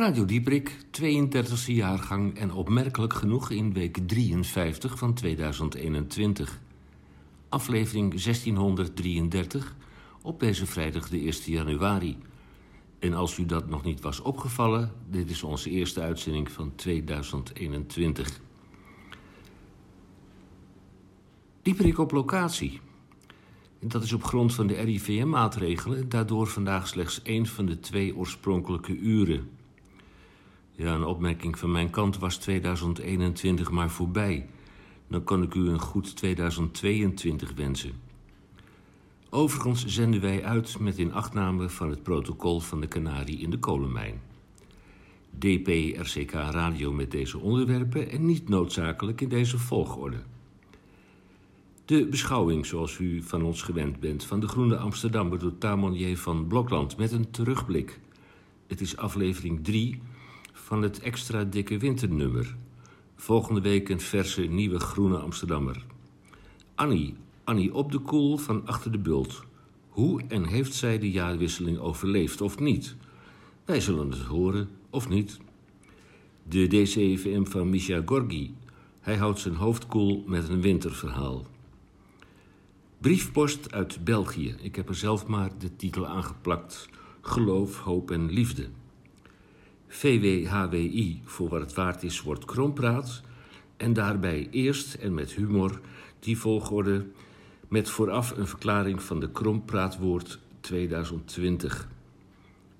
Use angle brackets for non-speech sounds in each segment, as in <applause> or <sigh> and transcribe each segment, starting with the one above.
Radio Dieprik, 32e jaargang en opmerkelijk genoeg in week 53 van 2021. Aflevering 1633 op deze vrijdag de 1 januari. En als u dat nog niet was opgevallen, dit is onze eerste uitzending van 2021. Dieperik op locatie. Dat is op grond van de RIVM-maatregelen daardoor vandaag slechts één van de twee oorspronkelijke uren. Ja, een opmerking van mijn kant was 2021 maar voorbij. Dan kan ik u een goed 2022 wensen. Overigens zenden wij uit met inachtname van het protocol van de Canarie in de kolenmijn. DP-RCK Radio met deze onderwerpen en niet noodzakelijk in deze volgorde. De beschouwing, zoals u van ons gewend bent, van de Groene Amsterdammer door Tamonier van Blokland met een terugblik. Het is aflevering 3 van het extra dikke winternummer. Volgende week een verse nieuwe Groene Amsterdammer. Annie, Annie op de koel van Achter de Bult. Hoe en heeft zij de jaarwisseling overleefd of niet? Wij zullen het horen of niet. De DCVM van Misha Gorgi. Hij houdt zijn hoofd koel met een winterverhaal. Briefpost uit België. Ik heb er zelf maar de titel aangeplakt. Geloof, hoop en liefde. VWHWI, voor wat het waard is, wordt krompraat. En daarbij eerst en met humor die volgorde met vooraf een verklaring van de krompraatwoord 2020.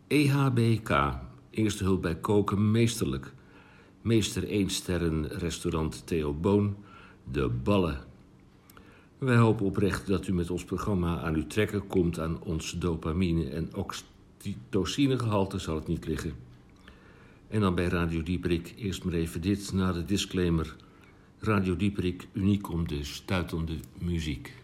EHBK, eerste hulp bij koken, meesterlijk. Meester 1 sterren restaurant Theo Boon, de ballen. Wij hopen oprecht dat u met ons programma aan uw trekken komt aan ons dopamine- en oxytocinegehalte zal het niet liggen. En dan bij Radio Dieprik eerst maar even dit na de disclaimer. Radio Dieprik, uniek om de stuitende muziek.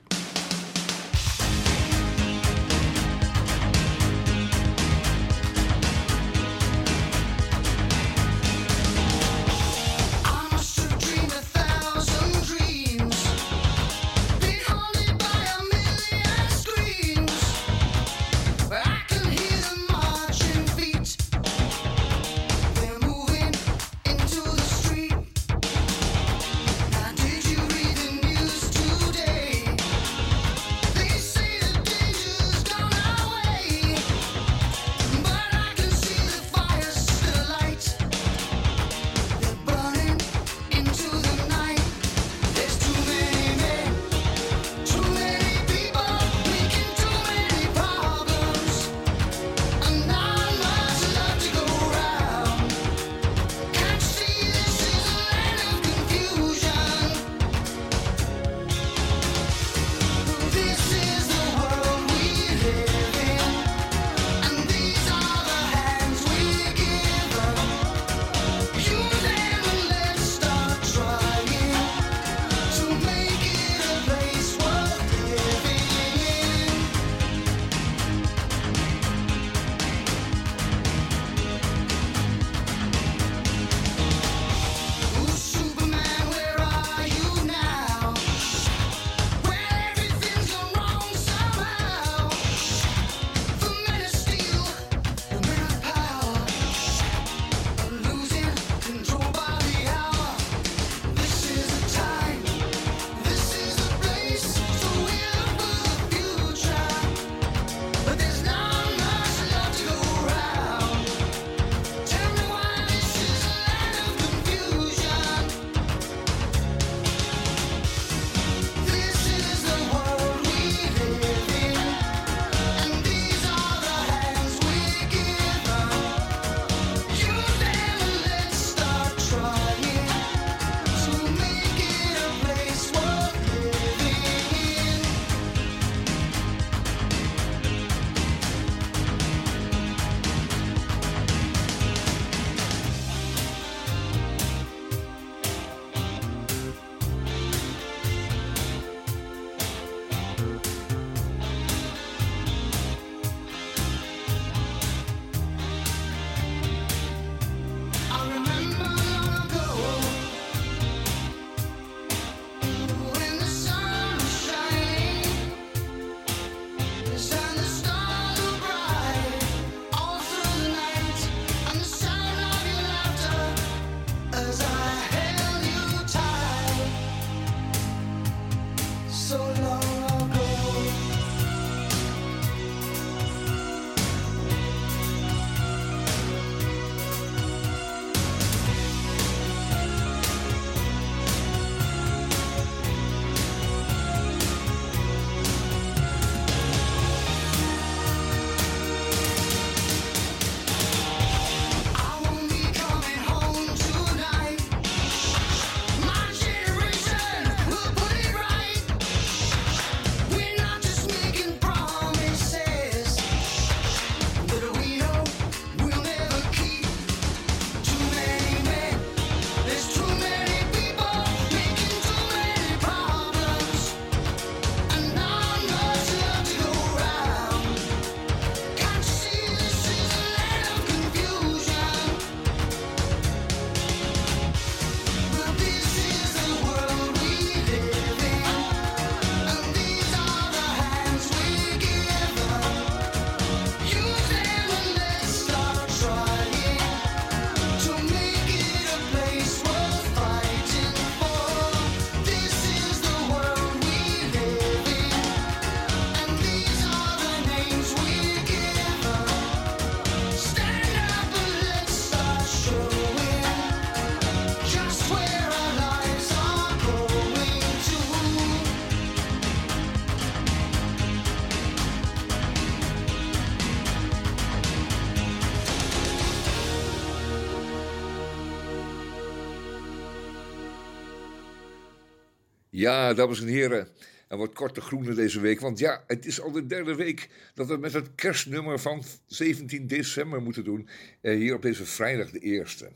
Ja, dames en heren. En wat korte groene deze week. Want ja, het is al de derde week dat we met het kerstnummer van 17 december moeten doen. Eh, hier op deze vrijdag de eerste.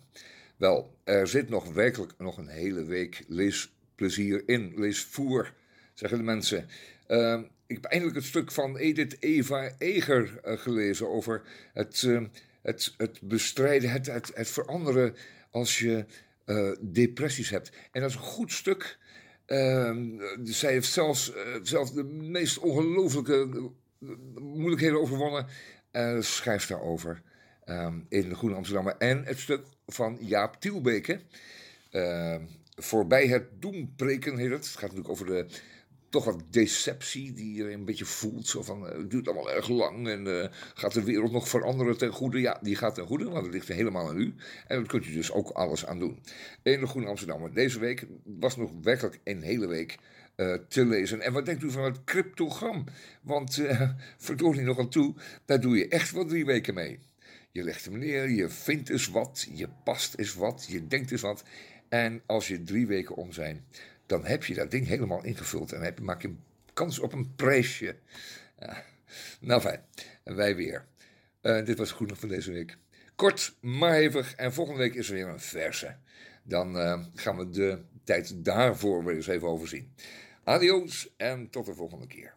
Wel, er zit nog werkelijk nog een hele week leesplezier in. Leesvoer, zeggen de mensen. Eh, ik heb eindelijk het stuk van Edith Eva Eger eh, gelezen over het, eh, het, het bestrijden, het, het, het veranderen als je eh, depressies hebt. En dat is een goed stuk. Ehm, zij heeft zelfs, eh, zelfs de meest ongelooflijke eh, moeilijkheden overwonnen. en schrijft daarover ehm, in de Groene Amsterdammer. En het stuk van Jaap Tielbeke. Ehm, voorbij het doempreken heet het. Het gaat natuurlijk over de toch wat deceptie die je een beetje voelt. Zo van, eh, het duurt allemaal erg lang en eh, gaat de wereld nog veranderen ten goede? Ja, die gaat ten goede, want het ligt helemaal aan u. En daar kunt u dus ook alles aan doen. In de Groene Amsterdammer. Deze week was nog werkelijk een hele week eh, te lezen. En wat denkt u van het cryptogram? Want, <laughs> uh, verdorie nog aan toe, daar doe je echt wel drie weken mee. Je legt hem neer, je vindt eens wat, je past eens wat, je denkt eens wat. En als je drie weken om zijn, dan heb je dat ding helemaal ingevuld. En heb je, maak je kans op een prijsje. Ja. Nou fijn, wij weer. Eh, dit was het groene van deze week. Kort, maar hevig. En volgende week is er weer een verse. Dan eh, gaan we de tijd daarvoor weer eens even overzien. Adios en tot de volgende keer.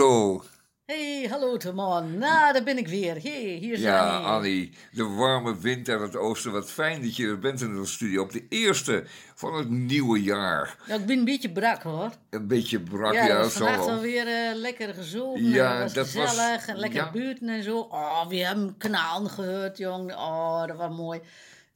Hallo. Hey, hallo Timon. Nou, daar ben ik weer. Hey, hier zijn Ja, we. Annie. De warme wind uit het oosten. Wat fijn dat je er bent in de studio. Op de eerste van het nieuwe jaar. Nou, ik ben een beetje brak hoor. Een beetje brak, Ja, ja, dat dat was vannacht wel. alweer eh lekker gezopen. Ja, was dat was- gezellig. en lekker ja. buiten en zo. Oh, we hebben knallen gehoord, jong. Oh, dat was mooi.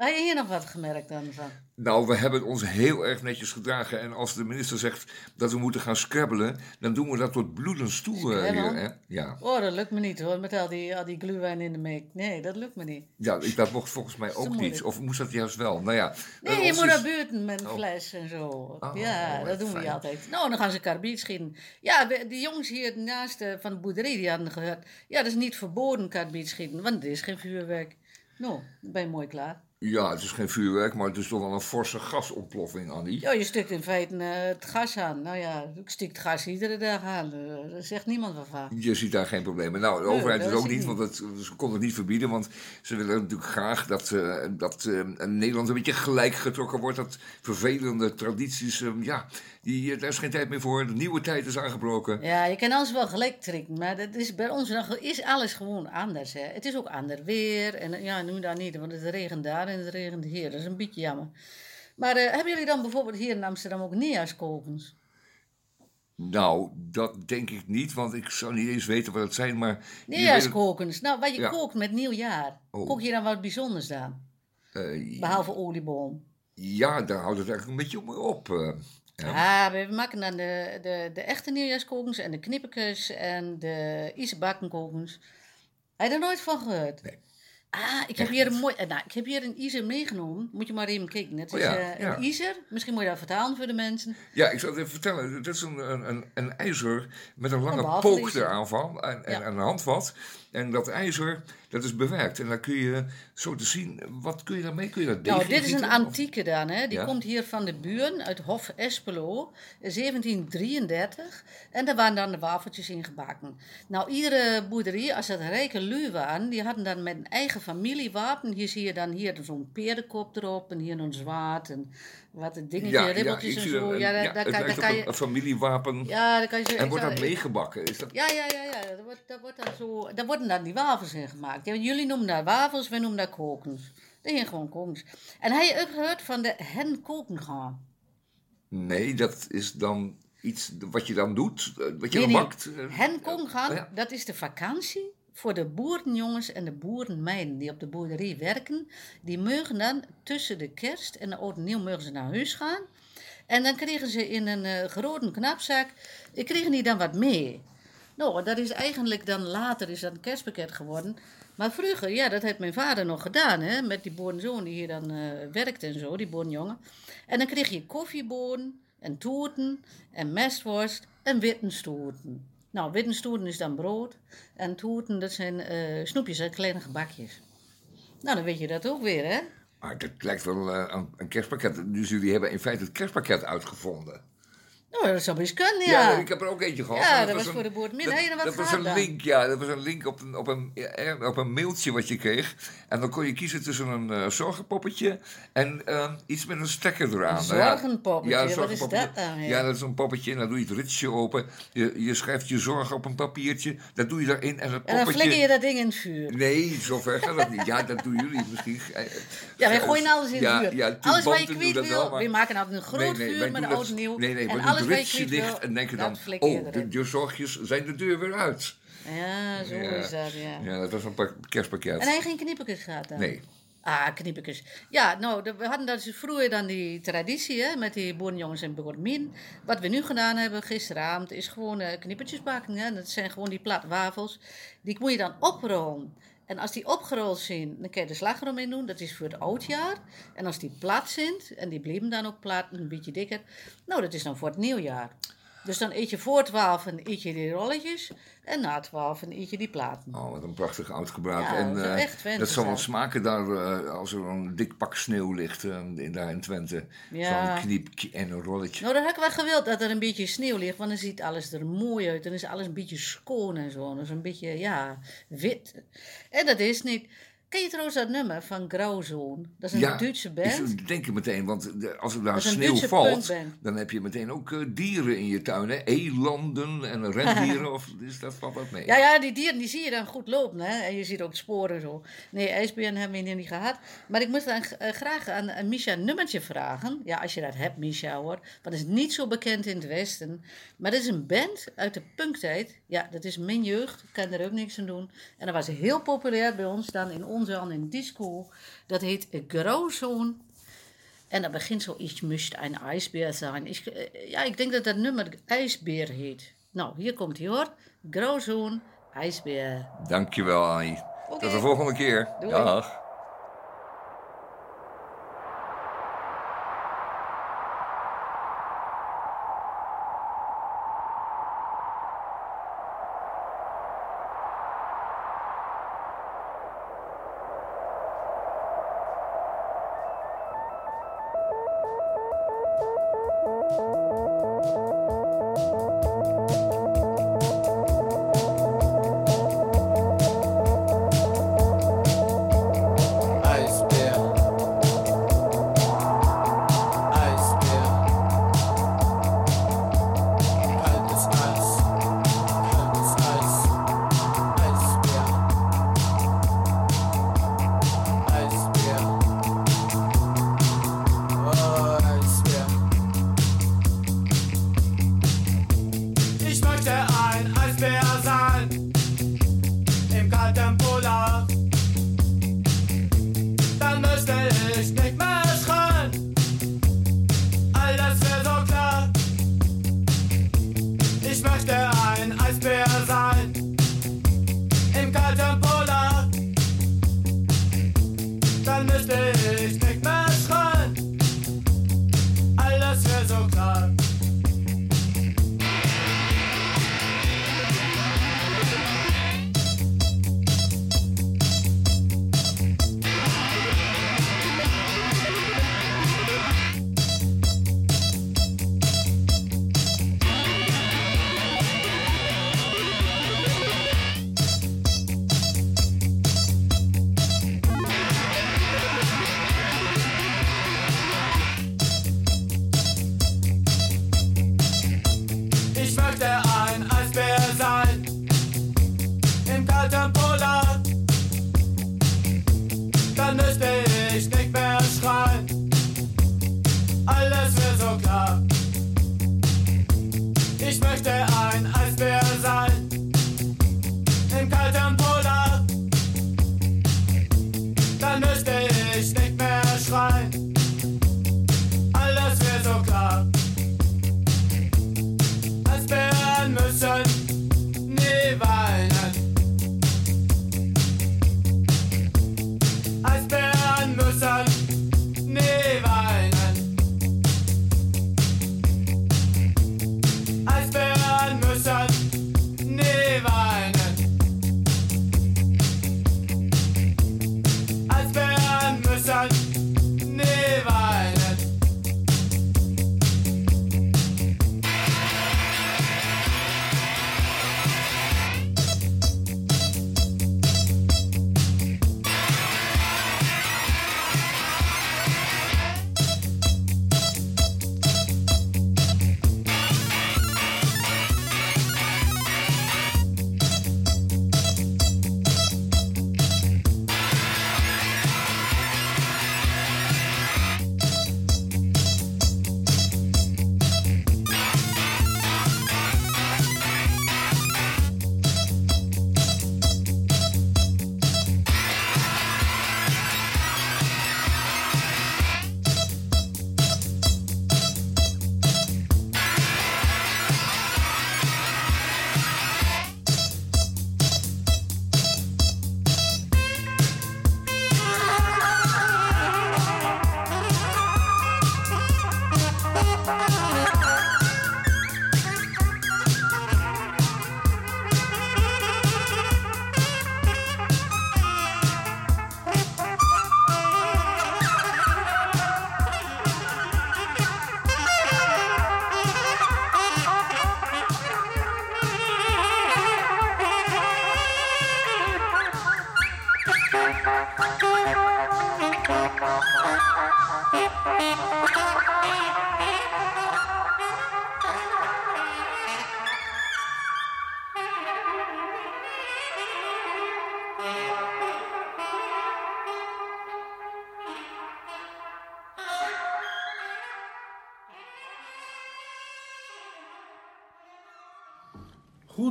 Heb je hier nog wat gemerkt dan van? Nou, we hebben ons heel erg netjes gedragen. En als de minister zegt dat we moeten gaan scrabbelen, dan doen we dat tot bloedens toe eh, hier. Hè? Ja. Oh, dat lukt me niet hoor, met al die, al die gluwijn in de meek. Nee, dat lukt me niet. ja, ik- dat mocht volgens mij ook niet. Of moest dat juist wel? Nou ja. Nee, eh, je moet is- naar buiten met een Oh. fles en zo. Oh, ja, wat dat doen we fijn. altijd. Nou, dan gaan ze karbiet schieten. Ja, we- die jongens hier naast van de boerderij die hadden gehoord. Ja, dat is niet verboden karbiet schieten, want er is geen vuurwerk. Nou, dan ben je mooi klaar. Ja, het is geen vuurwerk, maar het is toch wel een forse gasontploffing, Annie. Ja, je stikt in feite eh, het gas aan. Nou ja, ik stik het gas iedere dag aan. Eh, daar zegt niemand wat van. Je ziet daar geen problemen. Nou, de Nee, overheid dat is ook niet, want het, ze konden het niet verbieden. Want ze willen natuurlijk graag dat, eh, dat Nederland een beetje gelijk getrokken wordt. Dat vervelende tradities, ja, die, daar is geen tijd meer voor. De nieuwe tijd is aangebroken. Ja, je kan alles wel gelijk trekken, maar dat is bij ons nog, is alles gewoon anders. Hè. Het is ook ander weer. En ja, nu dan niet, want het regent daar en het regent hier. Dat is een beetje jammer. Maar eh, hebben jullie dan bijvoorbeeld hier in Amsterdam ook neerskokens? Nou, dat denk ik niet, want ik zou niet eens weten wat het zijn. Maar het- Neerskokens. Nou, wat je Ja. kookt met nieuwjaar. Oh. Kook je dan wat bijzonders dan? eh, Behalve olieboom. ja, daar houdt het eigenlijk een beetje op. eh. Ja, we maken dan de, de, de echte nieuwjaarskokens en de knippertjes en de isebakkenkokens. Heb je er nooit van gehoord? Nee. Ah, ik heb hier een mooi. eh, Nou, ik heb hier een Iser meegenomen. Moet je maar even kijken. Het is Oh ja, eh, ja. een Iser. Misschien moet je dat vertalen voor de mensen. Ja, ik zal het even vertellen. Het is een, een, een, een ijzer met een lange Een pook eraan van en, en, Ja. en een handvat. En dat ijzer, dat is bewerkt. En dan kun je zo te zien, wat kun je daarmee? Kun je dat Nou, dit is een? Of- antieke dan. Hè. Die Ja. komt hier van de buren uit Hof Espelo, eh, 1733. En daar waren dan de wafeltjes in gebakken. Nou, iedere boerderie, als dat rijke lui waren, die hadden dan met een eigen familiewapen. Hier zie je dan hier zo'n perenkop erop en hier een zwaard en wat een dingetje, ribbeltjes ik en zo. een- Ja, daar, ja, daar daar kan je... een familiewapen. Ja, daar kan je zo... en wordt dat zou- meegebakken? Is dat... Ja, ja, ja, ja. Daar, wordt, daar, wordt dan zo, daar worden dan die wafels in gemaakt. Ja, jullie noemen dat wafels, wij noemen dat kokens. Dat zijn gewoon kokens. En heb je ook gehoord van de hen koken gaan? Nee, dat is dan iets wat je dan doet, eh, wat je Nee, dan bakt. Hen koken gaan, Oh ja. dat is de vakantie voor de boerenjongens en de boerenmeiden die op de boerderij werken. Die mogen dan tussen de kerst en de oud nieuw mogen ze naar huis gaan. En dan kregen ze in een eh grote knapzak, kregen die dan wat mee. Nou, dat is eigenlijk dan later is dat een kerstpakket geworden. Maar vroeger, ja, dat heeft mijn vader nog gedaan, hè, met die boerenzoon die hier dan eh werkte en zo, die boerenjongen. En dan kreeg je koffiebonen en toerten en mestworst en wittenstoerten. Nou, wittenstoerten is dan brood en toerten, dat zijn eh, snoepjes, hè, kleine gebakjes. Nou, dan weet je dat ook weer, hè? Maar dat lijkt wel eh, een kerstpakket. Dus jullie hebben in feite het kerstpakket uitgevonden. Nou, dat zou best kunnen, Ja, ja. ik heb er ook eentje gehad. Ja, dat was een- voor de boerenmin. Dat, Heb je er wat dat was een dan? link, ja. Dat was een link op een, op, een, ja, op een mailtje wat je kreeg. En dan kon je kiezen tussen een eh, zorgenpoppetje en eh, iets met een stekker eraan. Nou ja, Zorgenpoppetje, Ja, wat is zorgenpoppetje. dat dan? Ja, dat is een poppetje en dan doe je het ritsje open. Je, je schrijft je zorgen op een papiertje. Dat doe je erin en het En dan poppetje... flikker je dat ding in het vuur. Nee, zover gaat dat niet. Ja, dat doen jullie misschien. <laughs> Ja, wij gooien alles in het vuur. ja, alles wat je kwijt wil, wel, maar- we maken altijd een groot vuur met oud nieuw. Nee, nee, en we alles doen wat je ritje kwijt dicht en denken dan... Oh, de, de zorgjes zijn de deur weer uit. Ja, zo Ja. is dat, ja. Ja, dat was een pak- kerstpakket. En hij geen knippertjes gehad dan? Nee. Ah, knippertjes. Ja, nou, we hadden dat dus vroeger dan die traditie, hè, met die boerenjongens en boerenmin. Wat we nu gedaan hebben gisteravond, is gewoon eh, knippertjes bakken. Hè. Dat zijn gewoon die plat wafels. Die moet je dan oprollen. En als die opgerold zijn, dan kan je de slagroom in doen. Dat is voor het oudjaar. En als die plat zijn, en die bleven dan ook plat, een beetje dikker. Nou, dat is dan voor het nieuwjaar. Dus dan eet je voor twaalf en eet je die rolletjes. En na twaalf en eet je die platen. Oh, wat een prachtig oud gebruik. Ja, en, dat eh, echt Twente dat zal wel smaken daar eh, als er een dik pak sneeuw ligt eh, in, daar in Twente. Ja. Zo'n kniep en een rolletje. Nou, dan had ik wel gewild dat er een beetje sneeuw ligt, want dan ziet alles er mooi uit. Dan is alles een beetje schoon en zo. Dat is een beetje, ja, wit. En dat is niet. Ken je trouwens dat nummer van Grauzone? Dat is een Duitse band. is- denk je meteen, want de- als er daar Dat sneeuw valt, dan heb je meteen ook eh, dieren in je tuin. Hè? Elanden en <laughs> rendieren, of is dat valt dat mee? Ja, ja, die dieren die zie je dan goed lopen. Hè? En je ziet ook sporen zo. Nee, ijsberen hebben we hier niet gehad. Maar ik moet dan eh, graag aan, Misha een nummertje vragen. Ja, als je dat hebt, Misha hoor. Want het is niet zo bekend in het Westen. Maar dat is een band uit de punktijd. Ja, dat is mijn jeugd. Ik kan er ook niks aan doen. En dat was heel populair bij ons dan in aan in disco. Dat heet Grauzone. En dat begint zo, möchte ein ijsbeer zijn. Ik, eh, ja, ik denk dat dat nummer ijsbeer heet. Nou, hier komt hij hoor. Grauzone, ijsbeer. Dankjewel, Annie. Tot de volgende keer. Doei. Dag.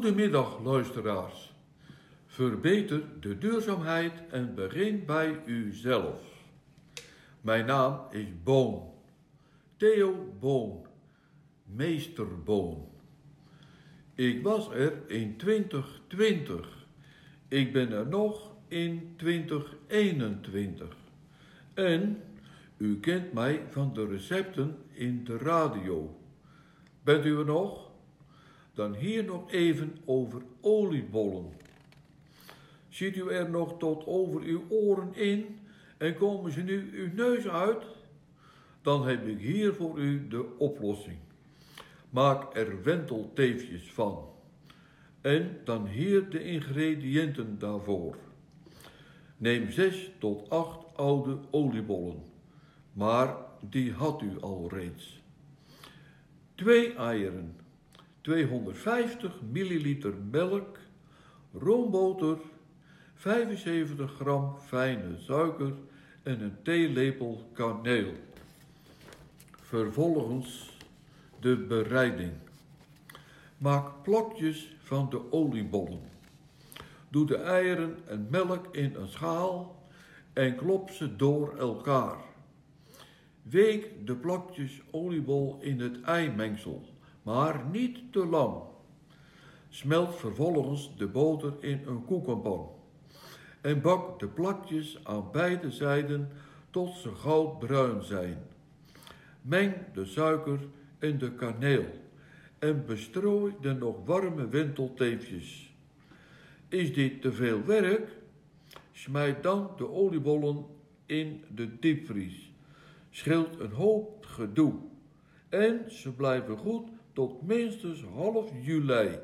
Goedemiddag, luisteraars. Verbeter de duurzaamheid en begin bij uzelf. Mijn naam is Boon. Theo Boon. Meester Boon. Ik was er in 2020. Ik ben er nog in 2021. En u kent mij van de recepten in de radio. Bent u er nog? Dan hier nog even over oliebollen. Ziet u er nog tot over uw oren in en komen ze nu uw neus uit? Dan heb ik hier voor u de oplossing. Maak er wentelteefjes van. En dan hier de ingrediënten daarvoor. Neem 6 tot 8 oude oliebollen, maar die had u al reeds. Twee eieren, 250 milliliter melk, roomboter, 75 gram fijne suiker en een theelepel kaneel. Vervolgens de bereiding. Maak plakjes van de oliebollen. Doe de eieren en melk in een schaal en klop ze door elkaar. Week de plakjes oliebol in het eimengsel, maar niet te lang. Smelt vervolgens de boter in een koekenpan en bak de plakjes aan beide zijden tot ze goudbruin zijn. Meng de suiker en de kaneel en bestrooi de nog warme wentelteefjes. Is dit te veel werk? Smijt dan de oliebollen in de diepvries. Scheelt een hoop gedoe. En ze blijven goed tot minstens half juli.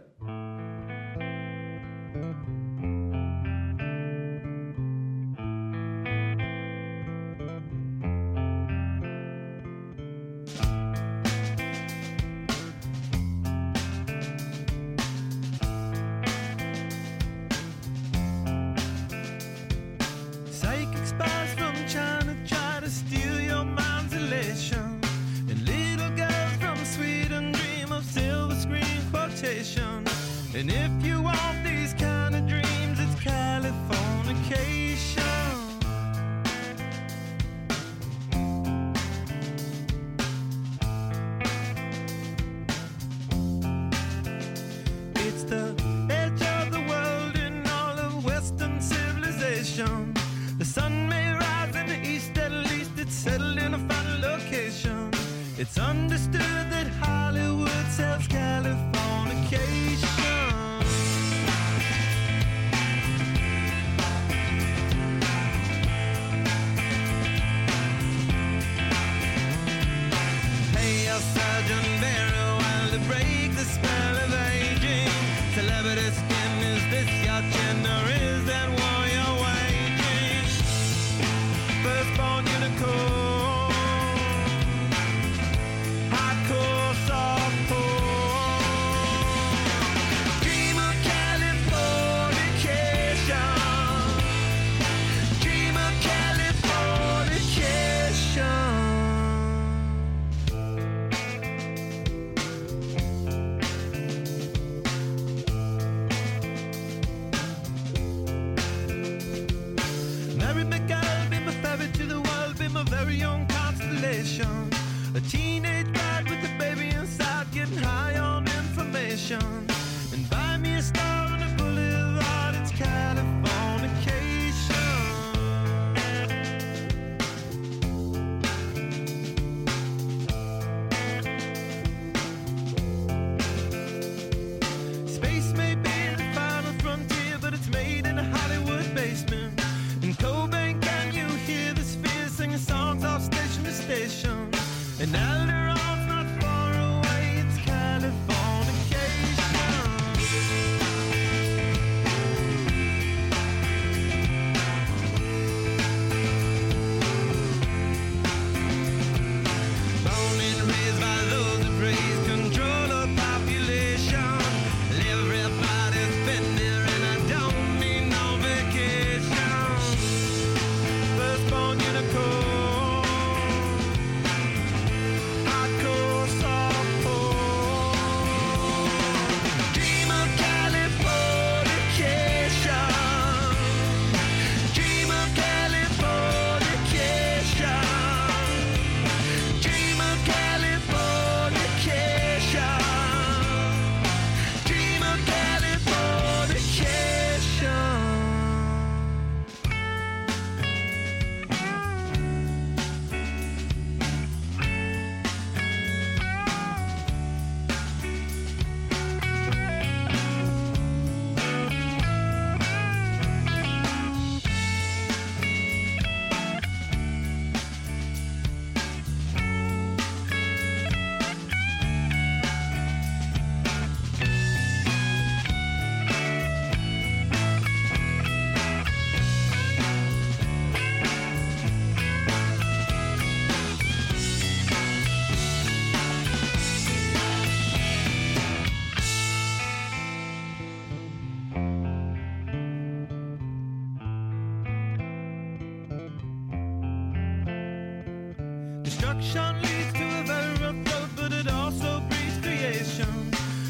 Destruction leads to a very rough road, but it also breeds creation.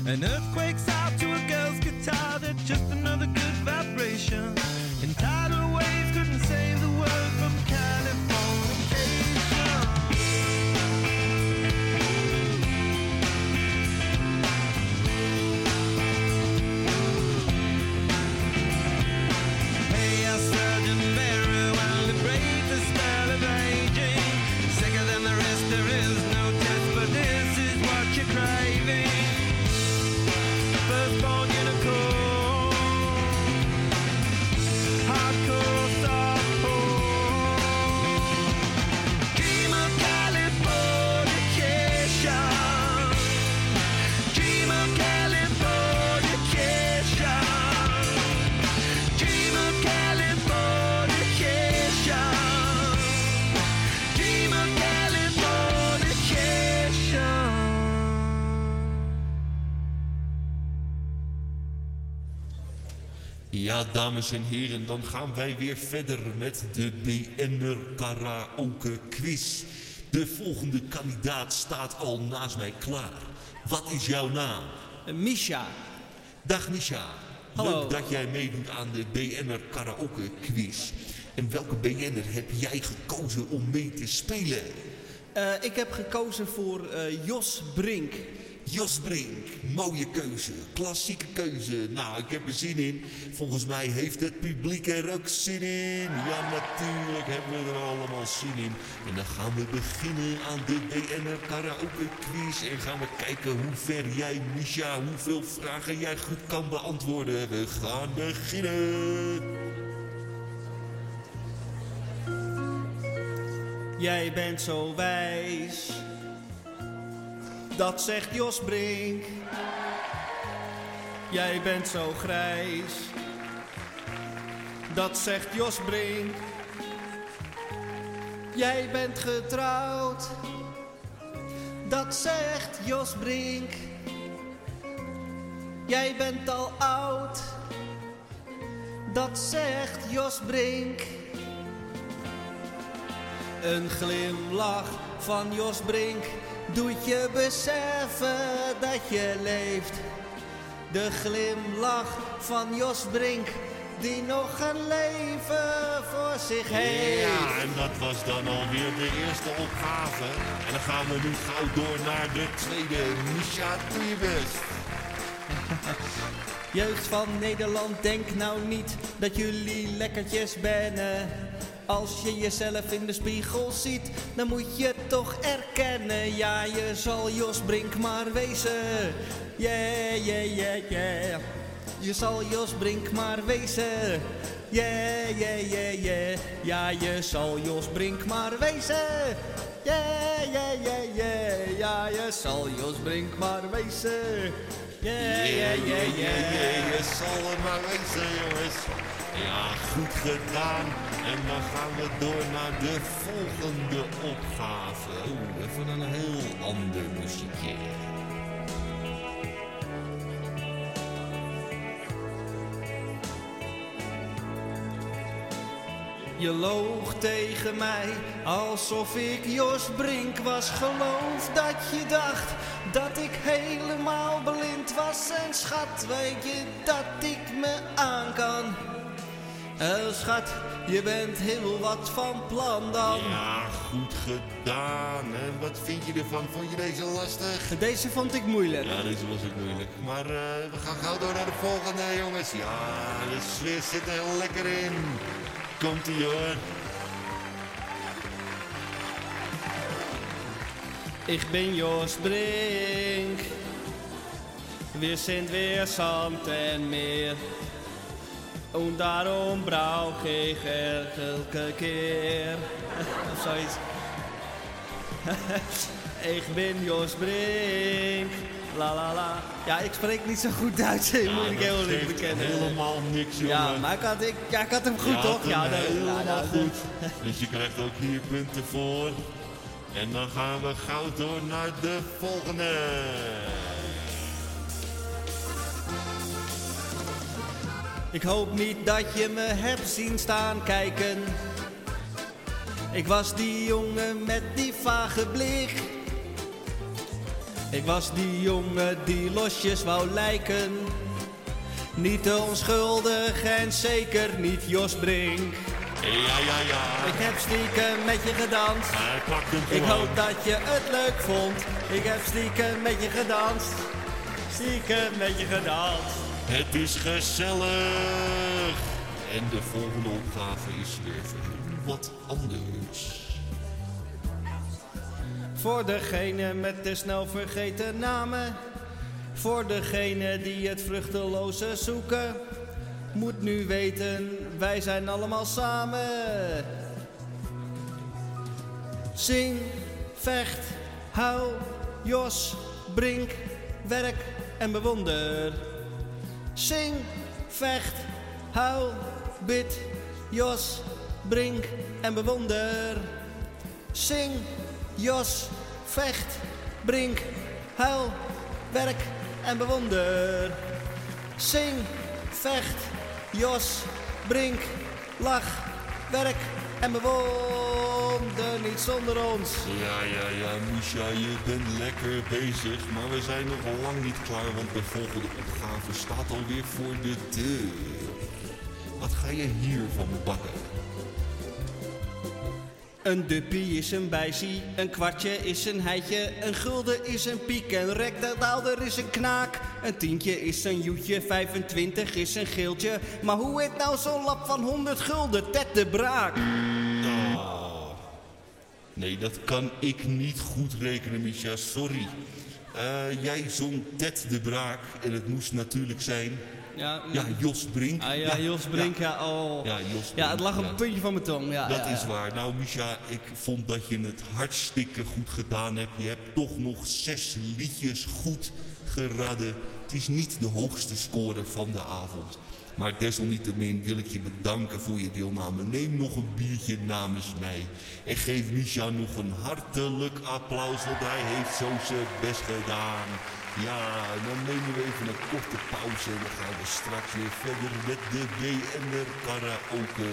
An earthquake's out to a girl's guitar, that's just another good vibration. Ja, dames en heren, dan gaan wij weer verder met de BN'er Karaoke Quiz. De volgende kandidaat staat al naast mij klaar. Wat is jouw naam? Misha. Dag Misha. Hallo. Leuk dat jij meedoet aan de BN'er Karaoke Quiz. En welke BN'er heb jij gekozen om mee te spelen? Eh, ik heb gekozen voor eh, Jos Brink. Jos Brink, mooie keuze, klassieke keuze. Nou, ik heb er zin in. Volgens mij heeft het publiek er ook zin in. Ja, natuurlijk hebben we er allemaal zin in. En dan gaan we beginnen aan de BNR Karaoke Quiz. En gaan we kijken hoe ver jij, Misha, hoeveel vragen jij goed kan beantwoorden. We gaan beginnen. Jij bent zo wijs. Dat zegt Jos Brink. Jij bent zo grijs. Dat zegt Jos Brink. Jij bent getrouwd. Dat zegt Jos Brink. Jij bent al oud. Dat zegt Jos Brink. Een glimlach van Jos Brink doet je beseffen dat je leeft. De glimlach van Jos Brink die nog een leven voor zich heeft. Ja, en dat was dan alweer de eerste opgave. En dan gaan we nu gauw door naar de tweede. Best. <laughs> Jeugd van Nederland, denk nou niet dat jullie lekkertjes bennen. Als je jezelf in de spiegel ziet, dan moet je toch erkennen. Ja, je zal Jos Brink maar wezen. Yeah, yeah, yeah, yeah. Je zal Jos Brink maar wezen. Yeah, yeah, yeah, yeah. Ja, je zal Jos Brink maar wezen. Yeah, yeah, yeah, yeah. Ja, je zal Jos Brink maar wezen. Yeah, yeah, yeah, yeah. Je zal er maar wezen, jongens. Ja, goed gedaan. En dan gaan we door naar de volgende opgave. Oeh, even een heel ander muziekje. Je loog tegen mij alsof ik Jos Brink was. Geloof dat je dacht dat ik helemaal blind was. En schat, weet je dat ik me aan kan? Eh, schat, je bent heel wat van plan dan. Ja, goed gedaan. En wat vind je ervan? Vond je deze lastig? Deze vond ik moeilijk. Ja, deze was ook moeilijk. Maar eh, we gaan gauw door naar de volgende, jongens. Ja, de sfeer zit er heel lekker in. Komt-ie, hoor. Ik ben Jos Brink. Wir sind weer Sand en Meer. Und darum brauch ich elke keer. <laughs> of zoiets. <laughs> ik ben Jos Brink. La la la. Ja, ik spreek niet zo goed Duits, <laughs> moet Ja, ik dat heel eerlijk geeft bekennen. helemaal niks, jongen. Ja, maar ik had, ik, ja, ik had hem goed, toch? hem Ja, dat- helemaal ja, dat- goed. Dus je krijgt ook hier punten voor. En dan gaan we gauw door naar de volgende. Ik hoop niet dat je me hebt zien staan kijken. Ik was die jongen met die vage blik. Ik was die jongen die losjes wou lijken. Niet te onschuldig en zeker niet Jos Brink. Ja, ja, ja. Ik heb stiekem met je gedanst. Hem Ik hoop dat je het leuk vond. Ik heb stiekem met je gedanst. Stiekem met je gedanst. Het is gezellig. En de volgende opgave is weer wat anders. Voor degene met de snel vergeten namen. Voor degene die het vruchteloze zoeken. Moet nu weten, wij zijn allemaal samen. Zing, vecht, huil, jos, brink, werk en bewonder. Zing, vecht, huil, bid, jos, brink en bewonder. Zing, Jos, vecht, brink, huil, werk en bewonder. Zing, vecht, Jos, brink, lach, werk en bewonder. Niet zonder ons. Ja, ja, ja, Misha, je bent lekker bezig. Maar we zijn nog lang niet klaar, want de volgende opgave staat alweer voor de deur. Wat ga je hiervan bakken? Een duppie is een bijzie, een kwartje is een heitje, een gulden is een piek, een rectadaalder is een knaak. Een tientje is een joetje, 25 is een geeltje. Maar hoe heet nou zo'n lap van 100 gulden, Ted de Braak? Oh. Nee, dat kan ik niet goed rekenen, Misha, sorry. Eh, jij zong Ted de Braak en het moest natuurlijk zijn... Ja, Ja, Jos Brink. Ah, ja, Jos Brink, ja, oh. Ja, Jos Ja, het lag op het puntje van mijn tong, ja. Dat is waar. Nou, Misha, ik vond dat je het hartstikke goed gedaan hebt. Je hebt toch nog zes liedjes goed geraden. Het is niet de hoogste score van de avond. Maar desalniettemin wil ik je bedanken voor je deelname. Neem nog een biertje namens mij. En geef Misha nog een hartelijk applaus, want hij heeft zo zijn best gedaan. Ja, dan nemen we even een korte pauze en dan gaan we straks weer verder met de BNR Karaoke.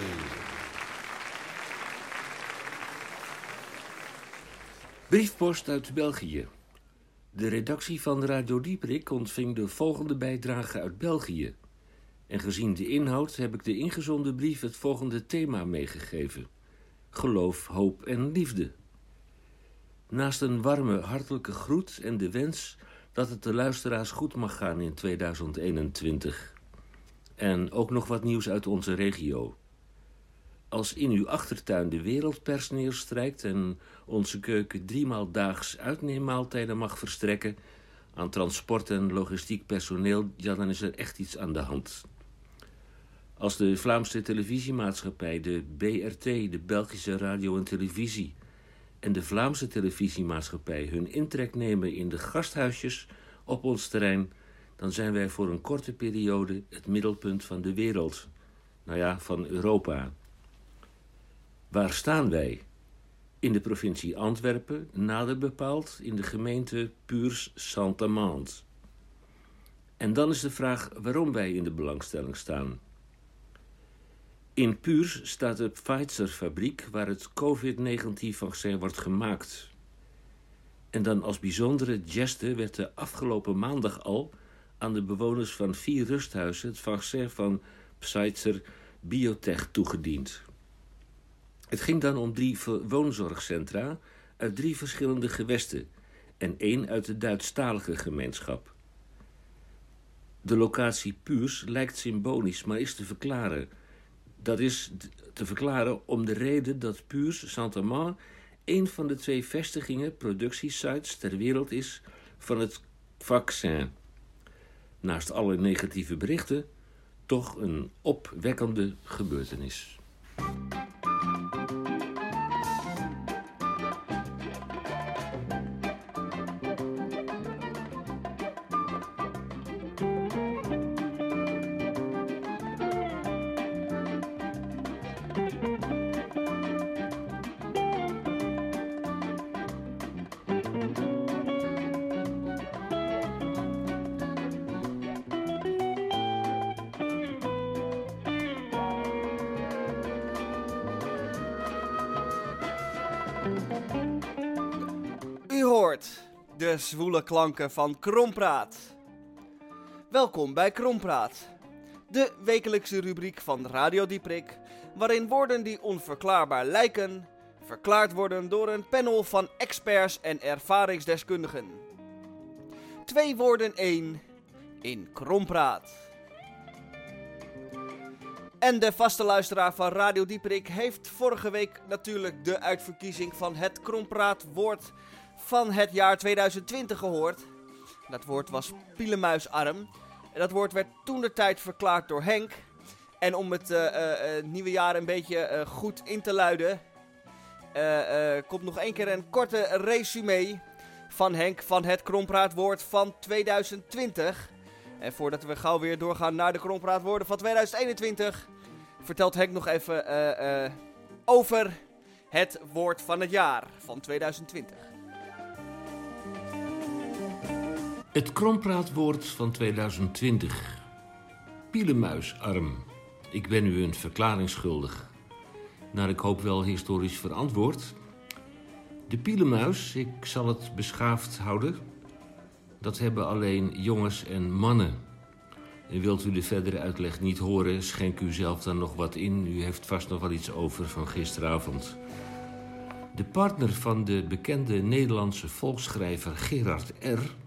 Briefpost uit België. De redactie van Radio Dieprik ontving de volgende bijdrage uit België. En gezien de inhoud heb ik de ingezonden brief het volgende thema meegegeven: geloof, hoop en liefde. Naast een warme, hartelijke groet en de wens dat het de luisteraars goed mag gaan in 2021. En ook nog wat nieuws uit onze regio. Als in uw achtertuin de wereldpers neerstrijkt en onze keuken driemaal daags uitneemmaaltijden mag verstrekken aan transport en logistiek personeel, ja, dan is er echt iets aan de hand. Als de Vlaamse televisiemaatschappij, de BRT, de Belgische radio en televisie, en de Vlaamse televisiemaatschappij hun intrek nemen in de gasthuisjes op ons terrein, dan zijn wij voor een korte periode het middelpunt van de wereld. Nou ja, van Europa. Waar staan wij? In de provincie Antwerpen, nader bepaald in de gemeente Puurs-Saint-Amand. En dan is de vraag waarom wij in de belangstelling staan. In Puurs staat de Pfizer-fabriek waar het COVID-19-vaccin wordt gemaakt. En dan als bijzondere geste werd de afgelopen maandag al aan de bewoners van vier rusthuizen het vaccin van Pfizer Biotech toegediend. Het ging dan om drie woonzorgcentra uit drie verschillende gewesten en één uit de Duitsstalige gemeenschap. De locatie Puurs lijkt symbolisch, maar is te verklaren. Dat is te verklaren om de reden dat Puurs Saint-Amand een van de twee vestigingen, productiesites ter wereld is van het vaccin. Naast alle negatieve berichten, toch een opwekkende gebeurtenis. Zwoele klanken van Krompraat. Welkom bij Krompraat. De wekelijkse rubriek van Radio Dieprik, waarin woorden die onverklaarbaar lijken, verklaard worden door een panel van experts en ervaringsdeskundigen. Twee woorden één in Krompraat. En de vaste luisteraar van Radio Dieperik heeft vorige week natuurlijk de uitverkiezing van het Krompraatwoord van het jaar 2020 gehoord. Dat woord was pielemuisarm. En dat woord werd toen de tijd verklaard door Henk. En om het eh, eh, eh, nieuwe jaar een beetje goed in te luiden, komt nog één keer een korte resume van Henk van het Krompraatwoord van 2020. En voordat we gauw weer doorgaan naar de Krompraatwoorden van 2021, vertelt Henk nog even over het woord van het jaar van 2020. Het krompraatwoord van 2020. Pielemuisarm. Ik ben u een verklaring schuldig. Naar ik hoop wel historisch verantwoord. De pielemuis, ik zal het beschaafd houden. Dat hebben alleen jongens en mannen. En wilt u de verdere uitleg niet horen, schenk u zelf dan nog wat in. U heeft vast nog wel iets over van gisteravond. De partner van de bekende Nederlandse volksschrijver Gerard R.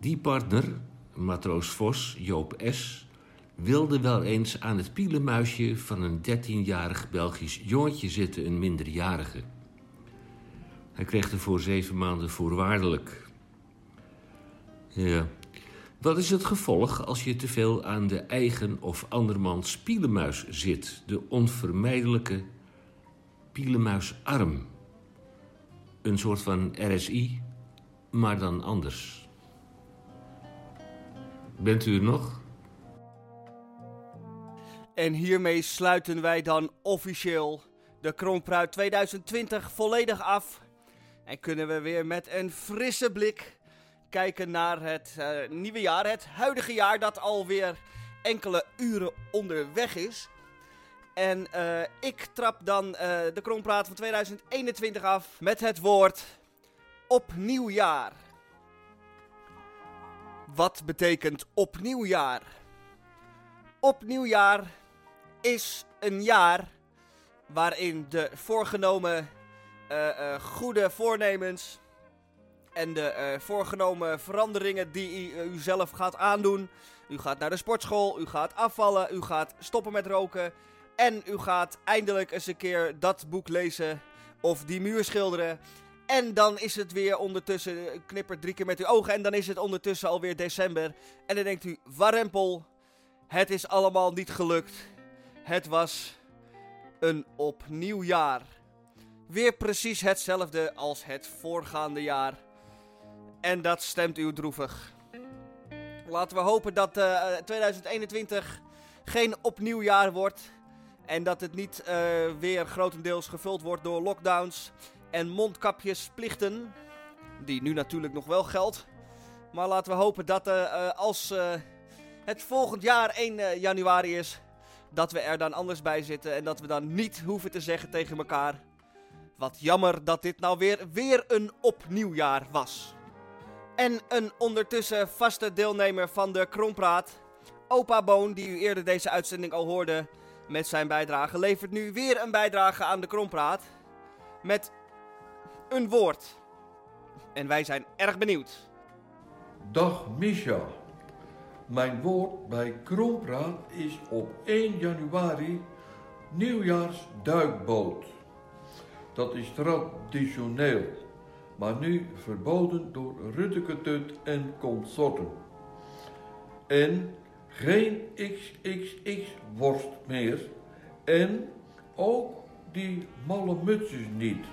Die partner, matroos Vos, Joop S., wilde wel eens aan het pielenmuisje van een 13-jarig Belgisch jongetje zitten, een minderjarige. Hij kreeg er voor zeven maanden voorwaardelijk. Ja. Wat is het gevolg als je te veel aan de eigen of andermans pielenmuis zit? De onvermijdelijke pielenmuisarm. Een soort van RSI, maar dan anders. Bent u er nog? En hiermee sluiten wij dan officieel de Kroonpruit 2020 volledig af. En kunnen we weer met een frisse blik kijken naar het eh, nieuwe jaar. Het huidige jaar dat alweer enkele uren onderweg is. En eh, ik trap dan eh, de Kroonpraat van 2021 af met het woord opnieuwjaar. Wat betekent opnieuwjaar? Opnieuwjaar is een jaar waarin de voorgenomen eh, eh, goede voornemens en de eh, voorgenomen veranderingen die u zelf gaat aandoen. U gaat naar de sportschool, u gaat afvallen, u gaat stoppen met roken. En u gaat eindelijk eens een keer dat boek lezen of die muur schilderen. En dan is het weer ondertussen, eh, knippert drie keer met uw ogen en dan is het ondertussen alweer december. En dan denkt u, warempel, het is allemaal niet gelukt. Het was een opnieuw jaar. Weer precies hetzelfde als het voorgaande jaar. En dat stemt u droevig. Laten we hopen dat eh, 2021 geen opnieuw jaar wordt. En dat het niet eh, weer grotendeels gevuld wordt door lockdowns en mondkapjesplichten. Die nu natuurlijk nog wel geldt. Maar laten we hopen dat eh, eh, als eh, het volgend jaar 1 eh, januari is, dat we er dan anders bij zitten. En dat we dan niet hoeven te zeggen tegen elkaar. Wat jammer dat dit nou weer, weer een opnieuwjaar was. En een ondertussen vaste deelnemer van de Krompraat, Opa Boon, die u eerder deze uitzending al hoorde met zijn bijdrage, levert nu weer een bijdrage aan de Krompraat. Met een woord. En wij zijn erg benieuwd. Dag Misha. Mijn woord bij Krompraat is op 1 januari nieuwjaarsduikboot. Dat is traditioneel, maar nu verboden door Rutteketut en consorten. En geen XXX-worst meer en ook die malle mutsjes niet.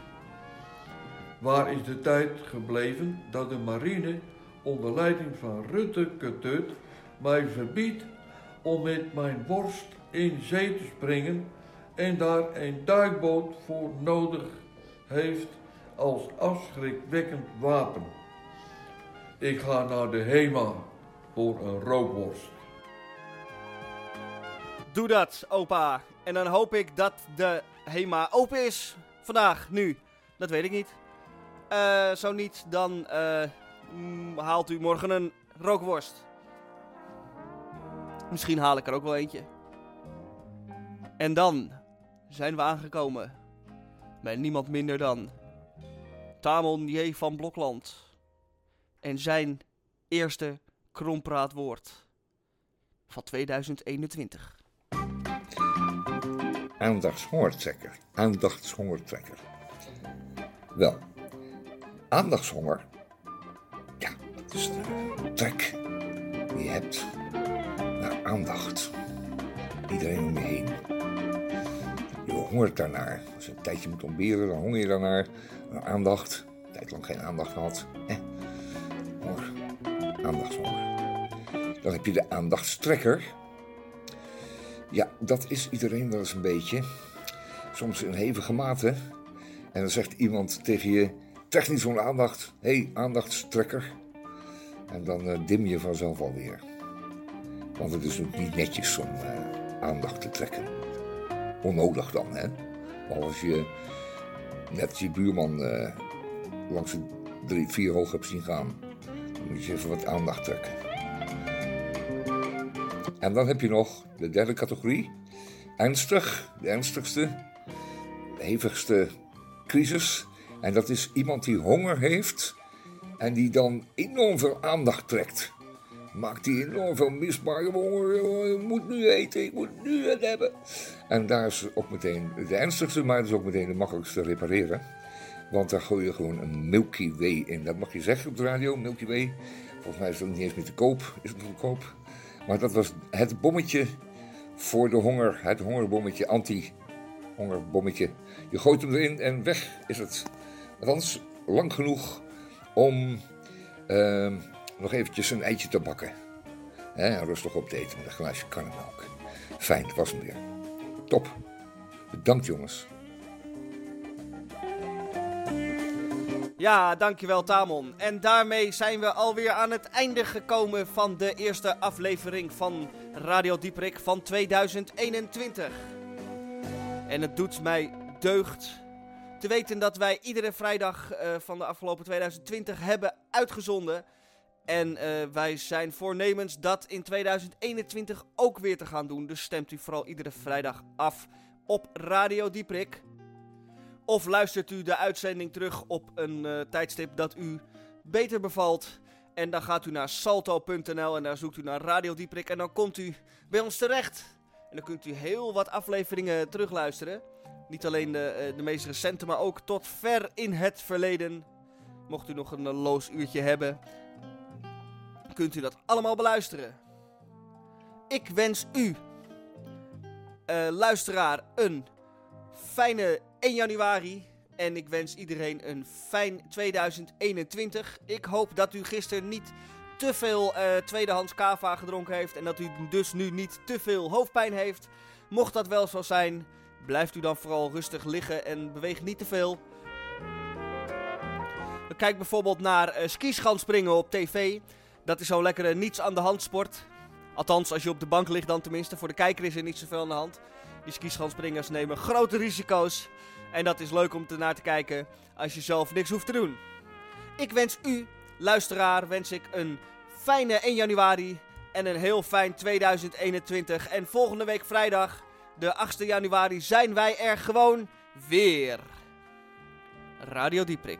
Waar is de tijd gebleven dat de marine onder leiding van Rutte Ketut mij verbiedt om met mijn worst in zee te springen en daar een duikboot voor nodig heeft als afschrikwekkend wapen. Ik ga naar de HEMA voor een rookworst. Doe dat, opa. En dan hoop ik dat de HEMA open is. Vandaag, nu. Dat weet ik niet. Eh, zo niet, dan eh, mm, haalt u morgen een rookworst. Misschien haal ik er ook wel eentje. En dan zijn we aangekomen bij niemand minder dan Tamon J. van Blokland. En zijn eerste krompraatwoord van 2021. Aandachtshongertrekker. Aandachtshongertrekker. Wel, aandachtshonger. Ja, dat is de trek die je hebt naar aandacht. Iedereen om je heen. Je hongert daarnaar. Als je een tijdje moet ontberen, dan honger je daarnaar. Naar aandacht. Een tijd lang geen aandacht gehad. Eh, honger. Aandachtshonger. Dan heb je de aandachtstrekker. Ja, dat is iedereen wel eens een beetje. Soms in hevige mate. En dan zegt iemand tegen je: niet zo'n aandacht. Hé, hey, aandachtstrekker. En dan eh, dim je vanzelf alweer. Want het is ook niet netjes om eh, aandacht te trekken. Onnodig dan, hè? Maar als je net je buurman eh, langs de drie, vier hoog hebt zien gaan, dan moet je even wat aandacht trekken. En dan heb je nog de derde categorie. Ernstig, de ernstigste, de hevigste crisis. En dat is iemand die honger heeft en die dan enorm veel aandacht trekt. Maakt die enorm veel misbaar. Honger, ik moet nu eten, ik moet nu het hebben. En daar is ook meteen de ernstigste, maar het is ook meteen de makkelijkste te repareren. Want daar gooi je gewoon een Milky Way in. Dat mag je zeggen op de radio, Milky Way. Volgens mij is dat niet eens meer te koop. Is het te koop? Maar dat was het bommetje voor de honger. Het hongerbommetje, anti-hongerbommetje. Je gooit hem erin en weg is het. Althans, lang genoeg om ehm, nog eventjes een eitje te bakken. En rustig op te eten met een glaasje karnemelk. Fijn, was hem weer. Top. Bedankt jongens. Ja, dankjewel Tamon. En daarmee zijn we alweer aan het einde gekomen van de eerste aflevering van Radio Dieprik van 2021. En het doet mij deugd te weten dat wij iedere vrijdag eh, van de afgelopen 2020 hebben uitgezonden. En eh, wij zijn voornemens dat in 2021 ook weer te gaan doen. Dus stemt u vooral iedere vrijdag af op Radio Dieprik. Of luistert u de uitzending terug op een eh, tijdstip dat u beter bevalt. En dan gaat u naar salto.nl en daar zoekt u naar Radio Dieprik. En dan komt u bij ons terecht. En dan kunt u heel wat afleveringen terugluisteren. Niet alleen de, eh, de meest recente, maar ook tot ver in het verleden. Mocht u nog een eh, loos uurtje hebben, kunt u dat allemaal beluisteren. Ik wens u, eh, luisteraar, een fijne 1 januari. En ik wens iedereen een fijn 2021. Ik hoop dat u gisteren niet te veel eh, tweedehands kava gedronken heeft. En dat u dus nu niet te veel hoofdpijn heeft. Mocht dat wel zo zijn, blijft u dan vooral rustig liggen en beweeg niet te veel. Kijk bijvoorbeeld naar uh, skischanspringen op tv. Dat is zo'n lekkere niets aan de hand sport. Althans, als je op de bank ligt dan tenminste. Voor de kijker is er niet zoveel aan de hand. Die skischanspringers nemen grote risico's. En dat is leuk om ernaar te kijken als je zelf niks hoeft te doen. Ik wens u, luisteraar, wens ik een fijne 1 januari en een heel fijn 2021. En volgende week vrijdag, de 8e januari, zijn wij er gewoon weer. Radio Dieprik.